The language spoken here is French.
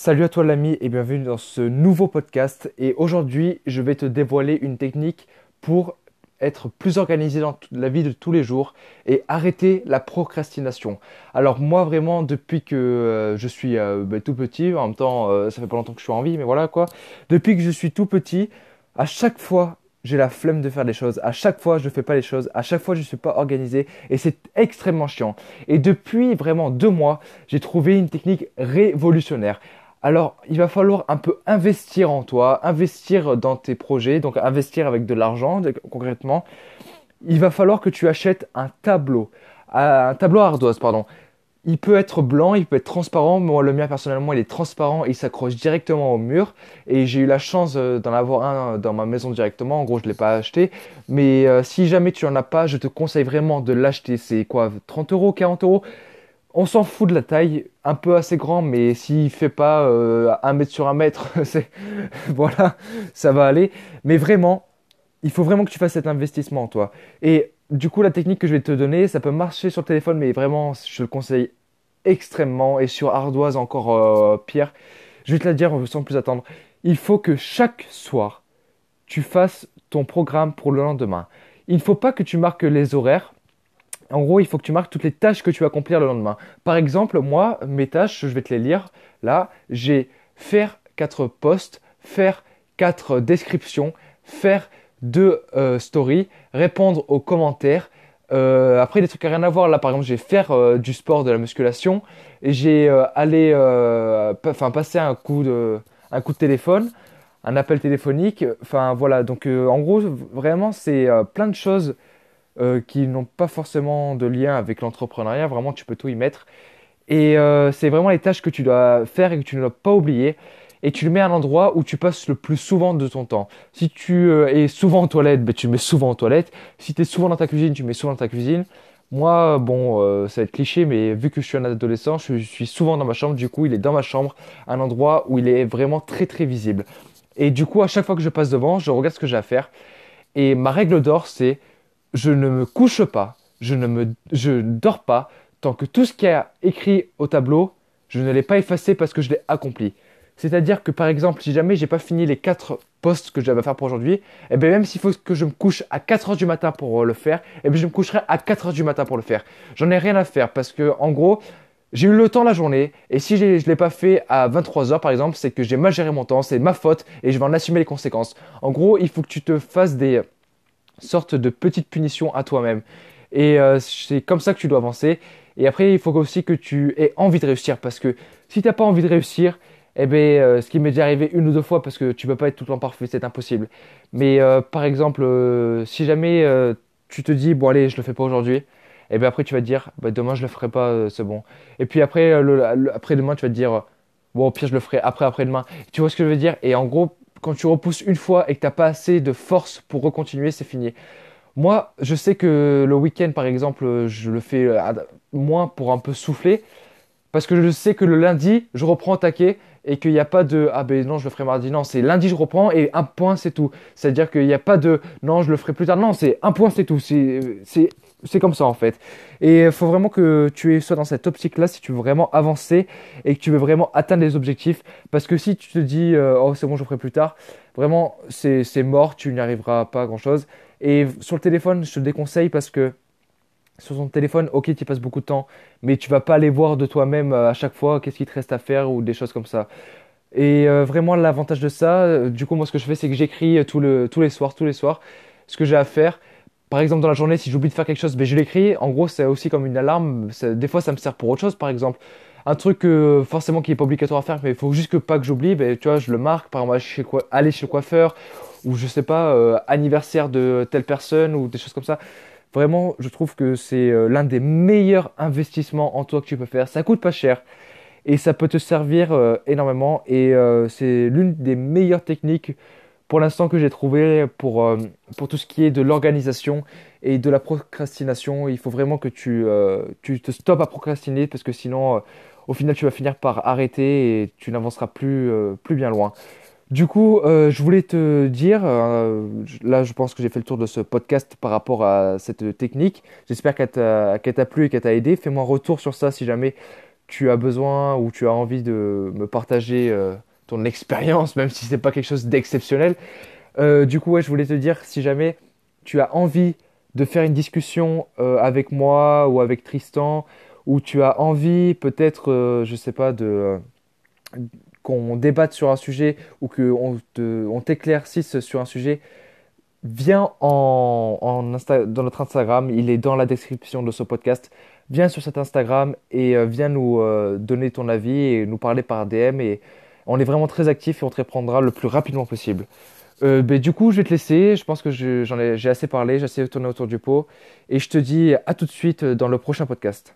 Salut à toi l'ami et bienvenue dans ce nouveau podcast. Et aujourd'hui, je vais te dévoiler une technique pour être plus organisé dans la vie de tous les jours et arrêter la procrastination. Alors moi vraiment depuis que euh, je suis euh, bah, tout petit, en même temps euh, ça fait pas longtemps que je suis en vie, mais voilà quoi. Depuis que je suis tout petit, à chaque fois j'ai la flemme de faire des choses. À chaque fois, je fais pas les choses. À chaque fois, je suis pas organisé. Et c'est extrêmement chiant. Et depuis vraiment deux mois, j'ai trouvé une technique révolutionnaire. Alors, il va falloir un peu investir en toi, investir dans tes projets, donc investir avec de l'argent concrètement. Il va falloir que tu achètes un tableau, un tableau ardoise, pardon. Il peut être blanc, il peut être transparent. Moi, le mien personnellement, il est transparent il s'accroche directement au mur. Et j'ai eu la chance euh, d'en avoir un dans ma maison directement. En gros, je ne l'ai pas acheté. Mais euh, si jamais tu n'en as pas, je te conseille vraiment de l'acheter. C'est quoi? 30 euros, 40 euros? On s'en fout de la taille, un peu assez grand, mais s'il fait pas euh, un mètre sur un mètre, c'est voilà, ça va aller. Mais vraiment, il faut vraiment que tu fasses cet investissement en toi. Et du coup, la technique que je vais te donner, ça peut marcher sur le téléphone, mais vraiment, je le conseille extrêmement. Et sur ardoise encore euh, pire. Je vais te la dire sans plus attendre. Il faut que chaque soir, tu fasses ton programme pour le lendemain. Il ne faut pas que tu marques les horaires en gros, il faut que tu marques toutes les tâches que tu vas accomplir le lendemain. Par exemple, moi, mes tâches, je vais te les lire. Là, j'ai faire quatre posts, faire quatre descriptions, faire deux euh, stories, répondre aux commentaires. Euh, après, des trucs à rien à voir. Là, par exemple, j'ai faire euh, du sport, de la musculation. J'ai allé, passer un coup de, un coup de téléphone, un appel téléphonique. Enfin, voilà. Donc, en gros, vraiment, c'est plein de choses euh, qui n'ont pas forcément de lien avec l'entrepreneuriat. Vraiment, tu peux tout y mettre. Et euh, c'est vraiment les tâches que tu dois faire et que tu ne dois pas oublier. Et tu le mets à un endroit où tu passes le plus souvent de ton temps. Si tu euh, es souvent en toilette, ben, tu mets souvent en toilette. Si tu es souvent dans ta cuisine, tu mets souvent dans ta cuisine. Moi, bon, ça va être cliché, mais vu que je suis un adolescent, je suis souvent dans ma chambre. Du coup, il est dans ma chambre, un endroit où il est vraiment très très visible. Et du coup, à chaque fois que je passe devant, je regarde ce que j'ai à faire. Et ma règle d'or, c'est je ne me couche pas, je ne me, je dors pas tant que tout ce qui est écrit au tableau, je ne l'ai pas effacé parce que je l'ai accompli. C'est-à-dire que par exemple, si jamais j'ai pas fini les quatre postes que j'avais à faire pour aujourd'hui, eh bien même s'il faut que je me couche à 4 heures du matin pour le faire, eh bien je me coucherai à 4 heures du matin pour le faire. J'en ai rien à faire parce que en gros, j'ai eu le temps la journée et si je ne l'ai pas fait à 23 heures par exemple, c'est que j'ai mal géré mon temps, c'est ma faute et je vais en assumer les conséquences. En gros, il faut que tu te fasses des sorte de petite punition à toi-même. Et euh, c'est comme ça que tu dois avancer. Et après, il faut aussi que tu aies envie de réussir. Parce que si tu n'as pas envie de réussir, eh bien, euh, ce qui m'est déjà arrivé une ou deux fois, parce que tu ne peux pas être tout le temps parfait, c'est impossible. Mais euh, par exemple, si jamais tu te dis, bon allez, je le fais pas aujourd'hui, et eh bien après tu vas te dire, bah, demain je le ferai pas, c'est bon. Et puis après, après demain, tu vas te dire, bon au pire je le ferai après après demain. Tu vois ce que je veux dire? Et en gros, quand tu repousses une fois et que tu n'as pas assez de force pour recontinuer, c'est fini. Moi, je sais que le week-end, par exemple, je le fais euh, moins pour un peu souffler. Parce que je sais que le lundi, je reprends taquet et qu'il n'y a pas de ah ben non, je le ferai mardi. Non, c'est lundi, je reprends et un point, c'est tout. C'est-à-dire qu'il n'y a pas de non, je le ferai plus tard. Non, c'est un point, c'est tout. C'est c'est comme ça en fait. Et il faut vraiment que tu sois dans cette optique-là si tu veux vraiment avancer et que tu veux vraiment atteindre les objectifs. Parce que si tu te dis euh, oh c'est bon je ferai plus tard, vraiment c'est mort, tu n'y arriveras pas à grand-chose. Et sur le téléphone, je te déconseille parce que sur ton téléphone, ok tu passes beaucoup de temps, mais tu vas pas aller voir de toi-même euh, à chaque fois qu'est-ce qu'il te reste à faire ou des choses comme ça. Et euh, vraiment l'avantage de ça, du coup moi ce que je fais c'est que j'écris tous les soirs, tous les soirs, ce que j'ai à faire par exemple, dans la journée, si j'oublie de faire quelque chose, ben, je l'écris. En gros, c'est aussi comme une alarme. Des fois, ça me sert pour autre chose, par exemple. Un truc forcément qui n'est pas obligatoire à faire, mais il faut juste que pas que j'oublie. Ben, tu vois, je le marque. Par exemple, aller chez le coiffeur ou je sais pas, euh, anniversaire de telle personne ou des choses comme ça. Vraiment, je trouve que c'est euh, l'un des meilleurs investissements en toi que tu peux faire. Ça coûte pas cher et ça peut te servir euh, énormément. Et c'est l'une des meilleures techniques pour l'instant que j'ai trouvé pour, euh, pour tout ce qui est de l'organisation et de la procrastination. Il faut vraiment que tu, euh, tu te stoppes à procrastiner parce que sinon, euh, au final, tu vas finir par arrêter et tu n'avanceras plus, plus bien loin. Du coup, je voulais te dire, là je pense que j'ai fait le tour de ce podcast par rapport à cette technique. J'espère qu'elle t'a plu et qu'elle t'a aidé. Fais-moi un retour sur ça si jamais tu as besoin ou tu as envie de me partager ton expérience, même si c'est pas quelque chose d'exceptionnel. du coup, ouais, je voulais te dire, si jamais tu as envie de faire une discussion avec moi ou avec Tristan, ou tu as envie peut-être, je sais pas, de qu'on débatte sur un sujet ou qu'on on t'éclaircisse sur un sujet, viens en, dans notre Instagram, il est dans la description de ce podcast. Viens sur cet Instagram et euh, viens nous euh, donner ton avis et nous parler par DM. Et on est vraiment très actif et on te répondra le plus rapidement possible. Euh, ben, du coup, je vais te laisser. Je pense que j'en ai, j'ai assez parlé, j'ai assez tourné autour du pot. Et je te dis à tout de suite dans le prochain podcast.